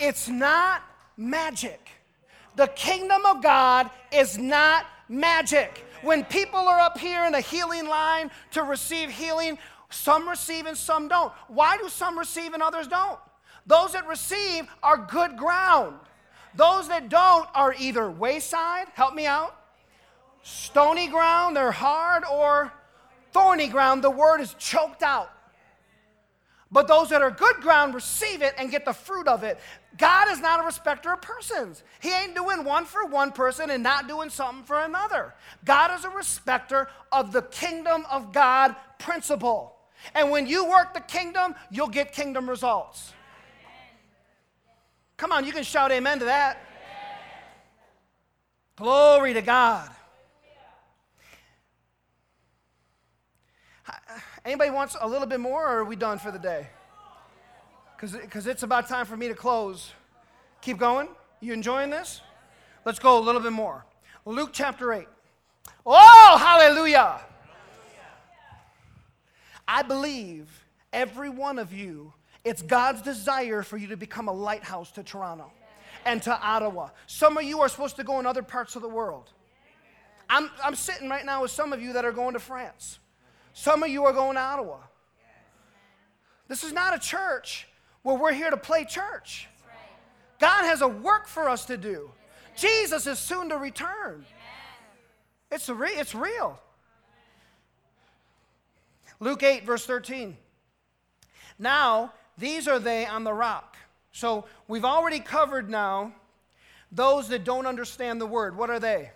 It's not magic. The kingdom of God is not magic. When people are up here in a healing line to receive healing, some receive and some don't. Why do some receive and others don't? Those that receive are good ground. Those that don't are either wayside, help me out, stony ground, they're hard, or thorny ground, the word is choked out. But those that are good ground receive it and get the fruit of it. God is not a respecter of persons. He ain't doing one for one person and not doing something for another. God is a respecter of the kingdom of God principle. And when you work the kingdom, you'll get kingdom results. Come on, you can shout amen to that. Glory to God. Anybody wants a little bit more, or are we done for the day? Because it's about time for me to close. Keep going. You enjoying this? Let's go a little bit more. Luke chapter 8. Oh, hallelujah. I believe every one of you, it's God's desire for you to become a lighthouse to Toronto and to Ottawa. Some of you are supposed to go in other parts of the world. I'm, I'm sitting right now with some of you that are going to France. Some of you are going to Ottawa. This is not a church where we're here to play church. God has a work for us to do. Jesus is soon to return. It's, re- it's real. Luke 8, verse 13. Now, these are they on the rock. So we've already covered now those that don't understand the word. What are they?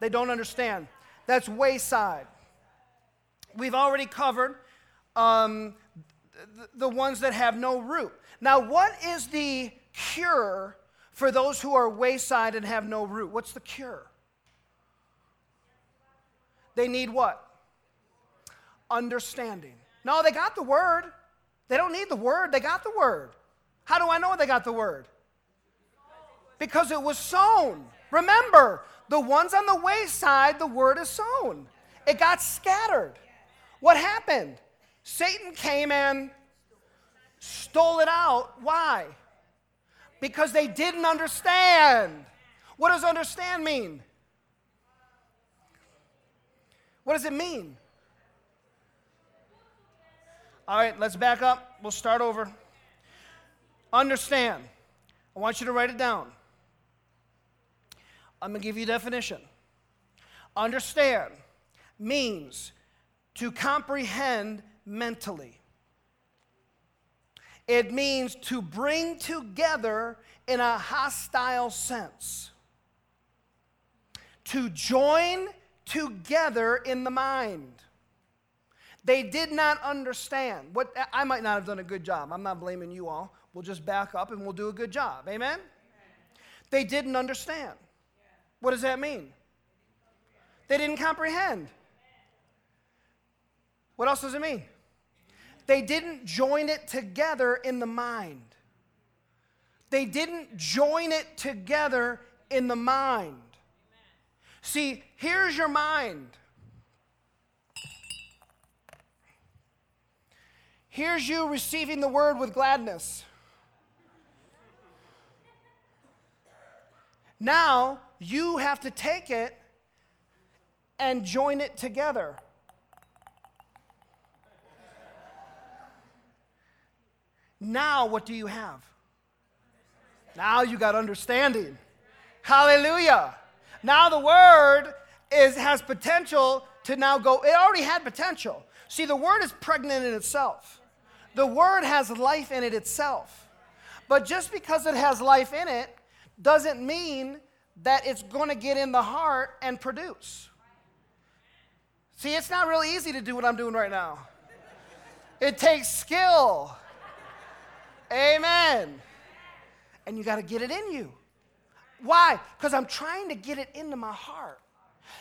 They don't understand. That's wayside we've already covered um, the, the ones that have no root. Now, what is the cure for those who are wayside and have no root? What's the cure? They need what? Understanding. No, they got the word. They don't need the word, they got the word. How do I know they got the word? Because it was sown. Remember, the ones on the wayside, the word is sown. It got scattered. What happened? Satan came and stole it out. Why? Because they didn't understand. What does understand mean? What does it mean? All right, let's back up. We'll start over. Understand. I want you to write it down. I'm going to give you a definition. Understand means to comprehend mentally. It means to bring together in a hostile sense, to join together in the mind. They did not understand. What I might not have done a good job. I'm not blaming you all. We'll just back up and we'll do a good job. Amen? Amen. They didn't understand. What does that mean? They didn't comprehend. What else does it mean? They didn't join it together in the mind. They didn't join it together in the mind. See, here's your mind. Here's you receiving the word with gladness. Now you have to take it and join it together. Now, what do you have? Now you got understanding. Hallelujah. Now the word is, has potential to now go, it already had potential. See, the word is pregnant in itself, the word has life in it itself. But just because it has life in it doesn't mean that it's going to get in the heart and produce. See, it's not really easy to do what I'm doing right now. It takes skill. Amen. And you got to get it in you. Why? Because I'm trying to get it into my heart.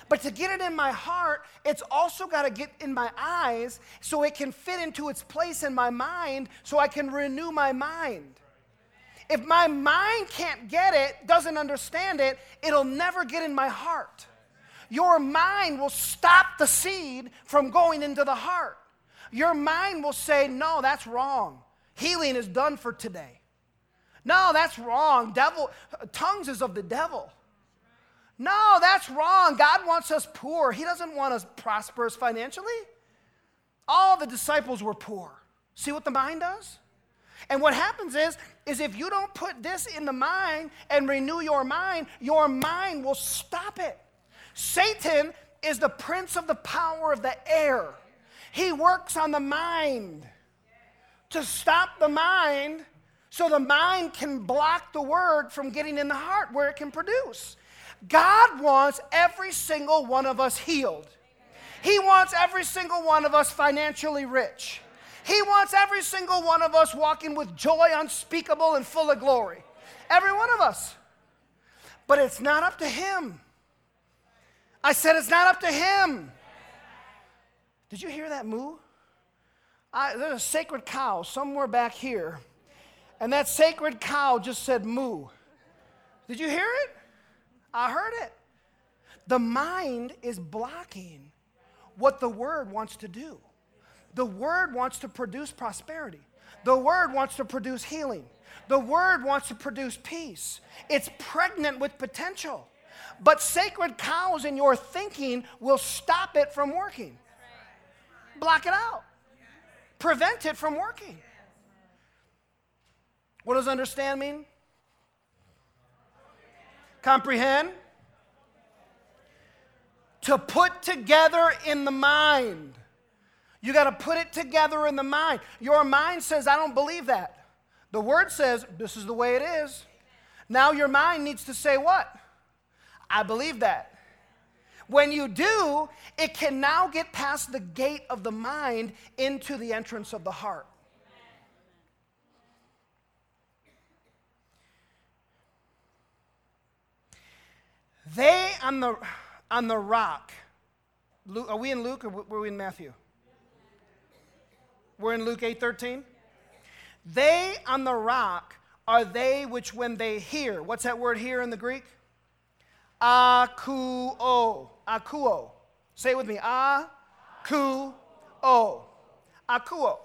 But to get it in my heart, it's also got to get in my eyes so it can fit into its place in my mind so I can renew my mind. If my mind can't get it, doesn't understand it, it'll never get in my heart. Your mind will stop the seed from going into the heart. Your mind will say, No, that's wrong. Healing is done for today. No, that's wrong. Devil, tongues is of the devil. No, that's wrong. God wants us poor. He doesn't want us prosperous financially. All the disciples were poor. See what the mind does? And what happens is, is if you don't put this in the mind and renew your mind, your mind will stop it. Satan is the prince of the power of the air. He works on the mind to stop the mind so the mind can block the word from getting in the heart where it can produce. God wants every single one of us healed. He wants every single one of us financially rich. He wants every single one of us walking with joy unspeakable and full of glory. Every one of us. But it's not up to Him. I said it's not up to Him. Did you hear that moo? I, there's a sacred cow somewhere back here, and that sacred cow just said moo. Did you hear it? I heard it. The mind is blocking what the word wants to do. The word wants to produce prosperity. The word wants to produce healing. The word wants to produce peace. It's pregnant with potential. But sacred cows in your thinking will stop it from working. Block it out. Prevent it from working. What does understand mean? Comprehend? To put together in the mind. You got to put it together in the mind. Your mind says, I don't believe that. The word says, this is the way it is. Now your mind needs to say, what? I believe that. When you do, it can now get past the gate of the mind into the entrance of the heart. They on the, on the rock. Luke, are we in Luke or were we in Matthew? We're in Luke 8:13. They on the rock are they which when they hear. What's that word here in the Greek? Akuo. Akuo. Say it with me. Akuo. Akuo.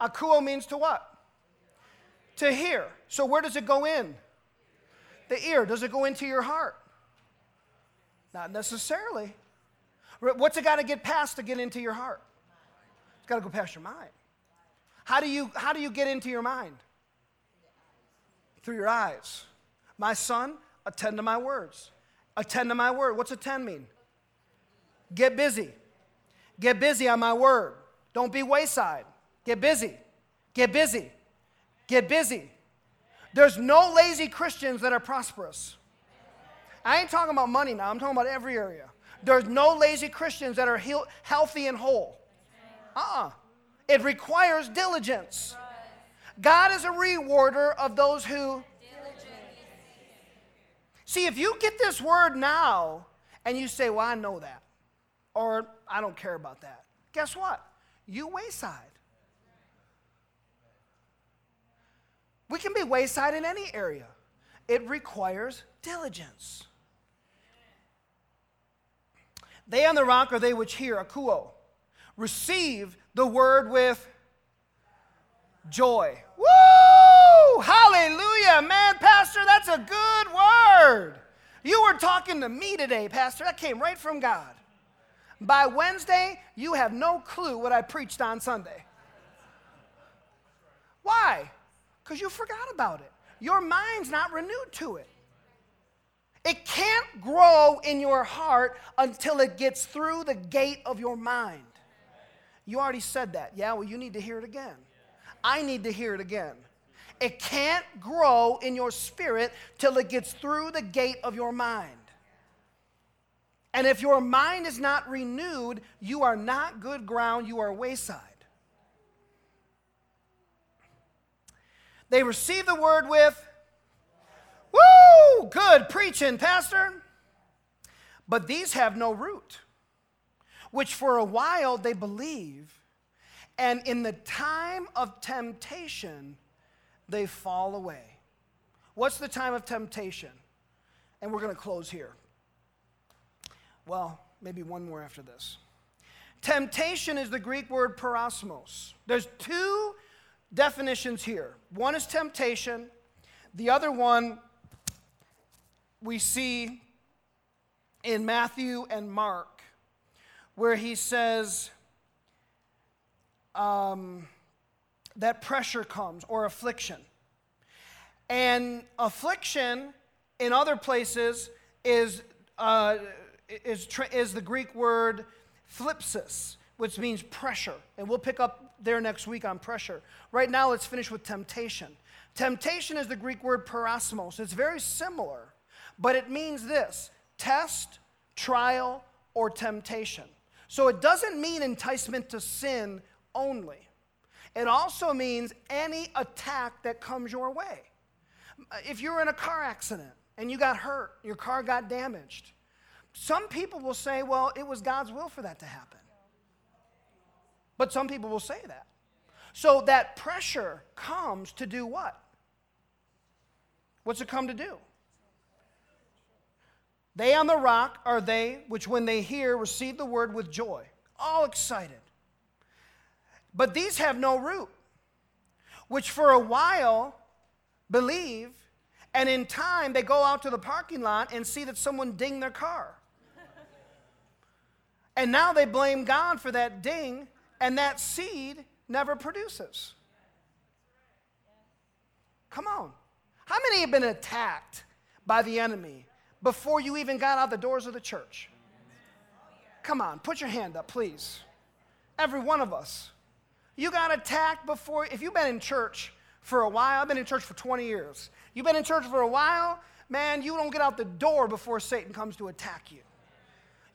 Akuo means to what? To hear. So where does it go in? The ear. Does it go into your heart? Not necessarily. What's it got to get past to get into your heart? It's got to go past your mind. How do you how do you get into your mind? Through your eyes. My son, attend to my words. Attend to my word. What's attend mean? Get busy. Get busy on my word. Don't be wayside. Get busy. Get busy. Get busy. There's no lazy Christians that are prosperous. I ain't talking about money now, I'm talking about every area. There's no lazy Christians that are heal- healthy and whole. Uh uh-uh. uh It requires diligence. God is a rewarder of those who. See, if you get this word now and you say, Well, I know that, or I don't care about that, guess what? You wayside. We can be wayside in any area, it requires diligence. They on the rock are they which hear, akuo, receive the word with joy. Woo! Hallelujah. Man, Pastor, that's a good word. You were talking to me today, Pastor. That came right from God. By Wednesday, you have no clue what I preached on Sunday. Why? Because you forgot about it. Your mind's not renewed to it. It can't grow in your heart until it gets through the gate of your mind. You already said that. Yeah, well, you need to hear it again. I need to hear it again. It can't grow in your spirit till it gets through the gate of your mind. And if your mind is not renewed, you are not good ground, you are wayside. They receive the word with Woo! Good preaching, Pastor. But these have no root, which for a while they believe, and in the time of temptation, they fall away. What's the time of temptation? And we're going to close here. Well, maybe one more after this. Temptation is the Greek word peirasmos. There's two definitions here. One is temptation, the other one we see in Matthew and Mark, where he says um, that pressure comes or affliction. And affliction in other places is, uh, is, is the Greek word thlipsis, which means pressure. And we'll pick up there next week on pressure. Right now, let's finish with temptation. Temptation is the Greek word peirasmos. It's very similar, but it means this test, trial, or temptation. So it doesn't mean enticement to sin only, it also means any attack that comes your way. If you're in a car accident and you got hurt, your car got damaged, some people will say, well, it was God's will for that to happen. But some people will say that. So that pressure comes to do what? What's it come to do? They on the rock are they which, when they hear, receive the word with joy, all excited. But these have no root, which for a while believe, and in time they go out to the parking lot and see that someone dinged their car. And now they blame God for that ding, and that seed never produces. Come on. How many have been attacked by the enemy before you even got out the doors of the church? Come on, put your hand up, please. Every one of us. You got attacked before, if you've been in church for a while, I've been in church for 20 years. You've been in church for a while, man, you don't get out the door before Satan comes to attack you.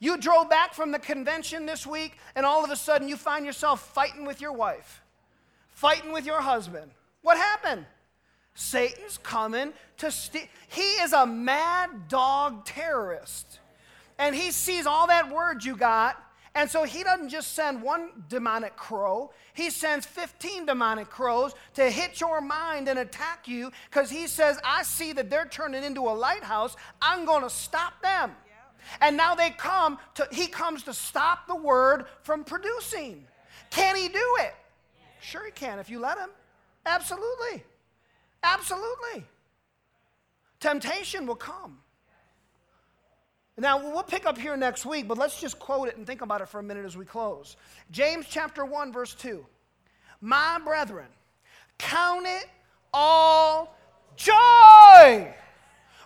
You drove back from the convention this week, and all of a sudden you find yourself fighting with your wife, fighting with your husband. What happened? Satan's coming to steal. He is a mad dog terrorist. And he sees all that word you got and so he doesn't just send one demonic crow, he sends 15 demonic crows to hit your mind and attack you because he says, I see that they're turning into a lighthouse. I'm going to stop them. And now they come to, he comes to stop the word from producing. Can he do it? Sure, he can if you let him. Absolutely. Absolutely. Temptation will come. Now, we'll pick up here next week, but let's just quote it and think about it for a minute as we close. James chapter 1, verse 2. My brethren, count it all joy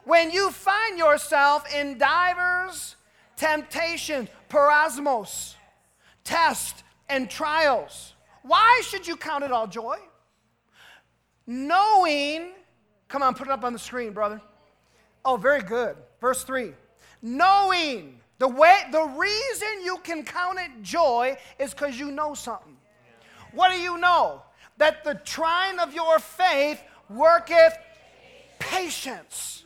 when you find yourself in divers temptations, peirasmos, tests, and trials. Why should you count it all joy? Knowing, come on, put it up on the screen, brother. Oh, very good. Verse 3 knowing. The way the reason you can count it joy is because you know something. What do you know? That the trying of your faith worketh patience.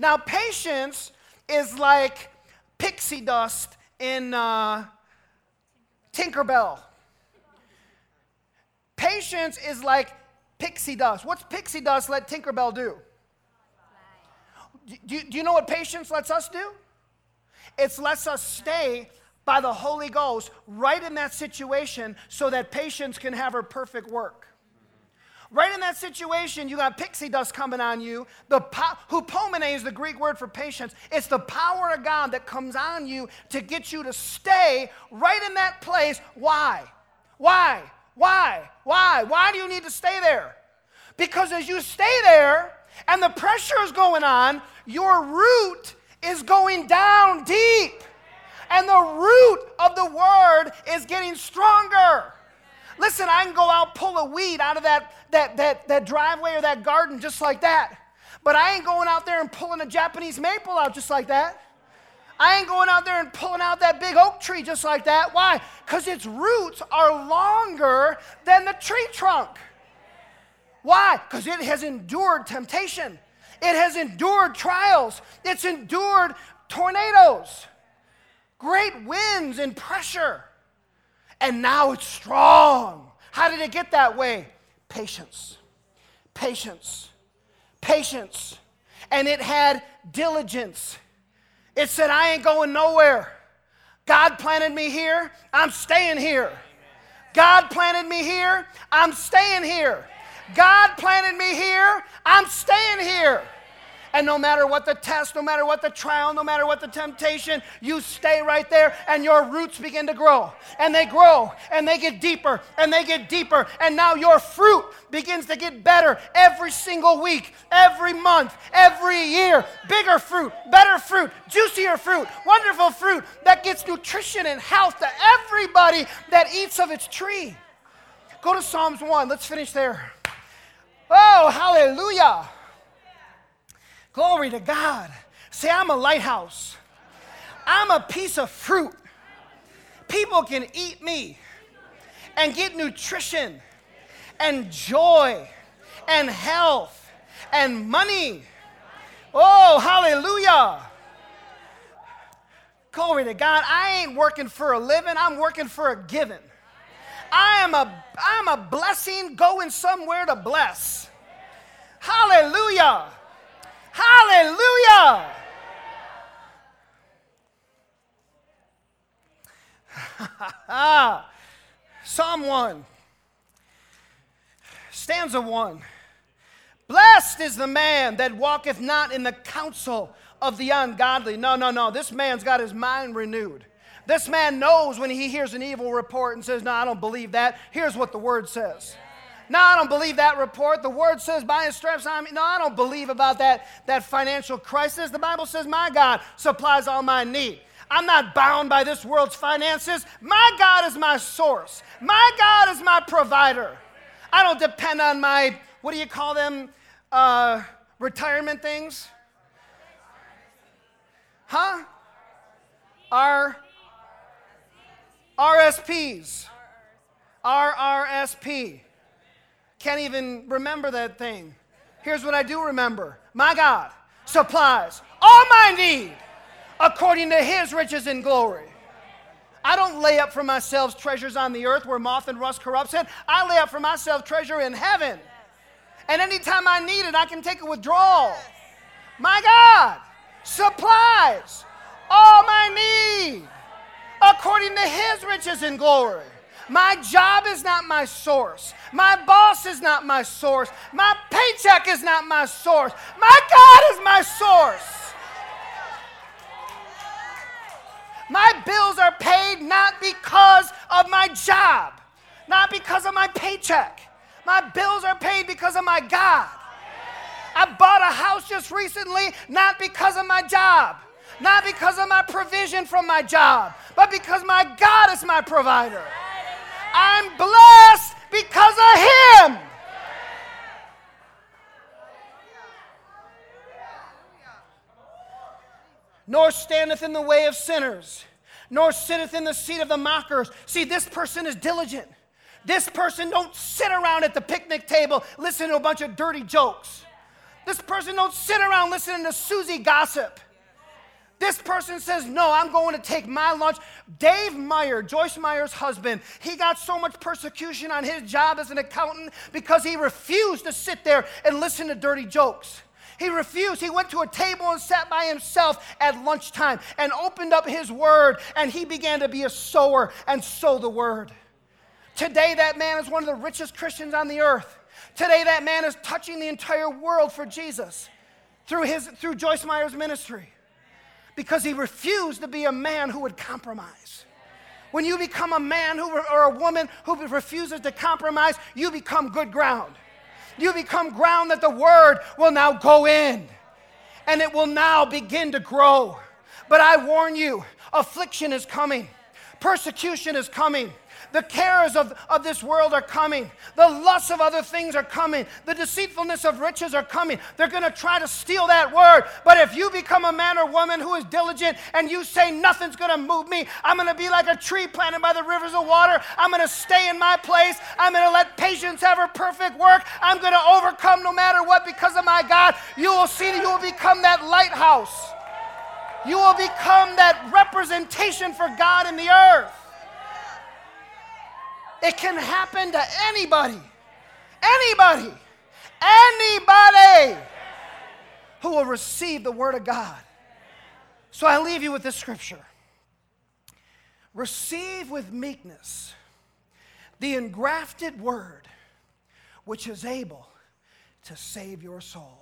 Now, patience is like pixie dust in uh, Tinkerbell. Patience is like pixie dust. What's pixie dust let Tinkerbell do? Do, do you know what patience lets us do? It lets us stay by the Holy Ghost right in that situation so that patience can have her perfect work. Right in that situation, you got pixie dust coming on you. The po- hupomene is the Greek word for patience. It's the power of God that comes on you to get you to stay right in that place. Why? Why? Why? Why? Why do you need to stay there? Because as you stay there and the pressure is going on, your root is going down deep. And the root of the word is getting stronger. Listen, I can go out pull a weed out of that, that, that, that driveway or that garden just like that. But I ain't going out there and pulling a Japanese maple out just like that. I ain't going out there and pulling out that big oak tree just like that. Why? Because its roots are longer than the tree trunk. Why? Because it has endured temptation. It has endured trials, it's endured tornadoes, great winds and pressure. And now it's strong. How did it get that way? Patience, patience, patience. And it had diligence. It said, I ain't going nowhere. God planted me here, I'm staying here. God planted me here, I'm staying here. God planted me here. I'm staying here. And no matter what the test, no matter what the trial, no matter what the temptation, you stay right there and your roots begin to grow. And they grow and they get deeper and they get deeper. And now your fruit begins to get better every single week, every month, every year. Bigger fruit, better fruit, juicier fruit, wonderful fruit that gets nutrition and health to everybody that eats of its tree. Go to Psalms 1. Let's finish there. Oh, hallelujah. Glory to God. Say, I'm a lighthouse. I'm a piece of fruit. People can eat me and get nutrition and joy and health and money. Oh, hallelujah. Glory to God. I ain't working for a living, I'm working for a giving. I am a I'm a blessing going somewhere to bless. Hallelujah. Hallelujah. Psalm 1, stanza 1. Blessed is the man that walketh not in the counsel of the ungodly. No, no, no. This man's got his mind renewed. This man knows when he hears an evil report and says, No, I don't believe that. Here's what the word says. No, I don't believe that report. The word says by his stripes I'm. No, I don't believe about that, that financial crisis. The Bible says my God supplies all my need. I'm not bound by this world's finances. My God is my source. My God is my provider. I don't depend on my, what do you call them, uh, retirement things? Huh? R RSPs. RRSP. Can't even remember that thing. Here's what I do remember my God supplies all my need according to his riches and glory. I don't lay up for myself treasures on the earth where moth and rust corrupts it. I lay up for myself treasure in heaven. And anytime I need it, I can take a withdrawal. My God supplies all my need according to his riches and glory. My job is not my source. My boss is not my source. My paycheck is not my source. My God is my source. My bills are paid not because of my job, not because of my paycheck. My bills are paid because of my God. I bought a house just recently not because of my job, not because of my provision from my job, but because my God is my provider. I'm blessed because of Him. Nor standeth in the way of sinners, nor sitteth in the seat of the mockers. See, this person is diligent. This person don't sit around at the picnic table listening to a bunch of dirty jokes. This person don't sit around listening to Susie gossip. This person says, No, I'm going to take my lunch. Dave Meyer, Joyce Meyer's husband, he got so much persecution on his job as an accountant because he refused to sit there and listen to dirty jokes. He refused. He went to a table and sat by himself at lunchtime and opened up his word, and he began to be a sower and sow the word. Today, that man is one of the richest Christians on the earth. Today, that man is touching the entire world for Jesus through, his, through Joyce Meyer's ministry because he refused to be a man who would compromise. When you become a man who, or a woman who refuses to compromise, you become good ground. You become ground that the word will now go in and it will now begin to grow. But I warn you, affliction is coming, persecution is coming. The cares of, of this world are coming. The lusts of other things are coming. The deceitfulness of riches are coming. They're going to try to steal that word. But if you become a man or woman who is diligent and you say, Nothing's going to move me, I'm going to be like a tree planted by the rivers of water. I'm going to stay in my place. I'm going to let patience have her perfect work. I'm going to overcome no matter what because of my God. You will see that you will become that lighthouse. You will become that representation for God in the earth. It can happen to anybody. Anybody. Anybody who will receive the Word of God. So I leave you with this scripture Receive with meekness the engrafted Word which is able to save your soul.